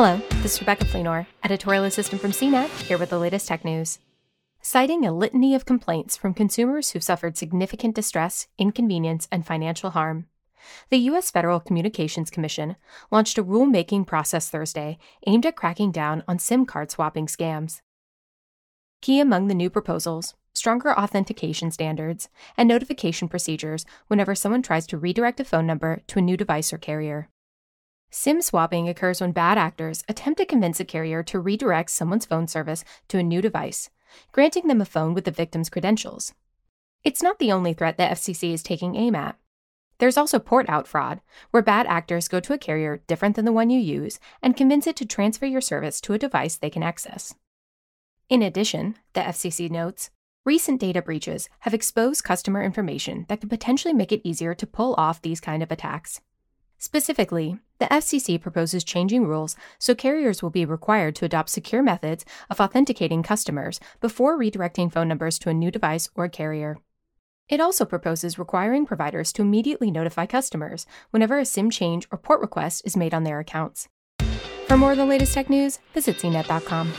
Hello, this is Rebecca Fleenor, editorial assistant from CNET, here with the latest tech news. Citing a litany of complaints from consumers who've suffered significant distress, inconvenience, and financial harm, the U.S. Federal Communications Commission launched a rulemaking process Thursday aimed at cracking down on SIM card swapping scams. Key among the new proposals stronger authentication standards and notification procedures whenever someone tries to redirect a phone number to a new device or carrier. SIM swapping occurs when bad actors attempt to convince a carrier to redirect someone's phone service to a new device, granting them a phone with the victim's credentials. It's not the only threat the FCC is taking aim at. There's also port out fraud, where bad actors go to a carrier different than the one you use and convince it to transfer your service to a device they can access. In addition, the FCC notes, recent data breaches have exposed customer information that could potentially make it easier to pull off these kind of attacks. Specifically, the FCC proposes changing rules so carriers will be required to adopt secure methods of authenticating customers before redirecting phone numbers to a new device or carrier. It also proposes requiring providers to immediately notify customers whenever a SIM change or port request is made on their accounts. For more of the latest tech news, visit cnet.com.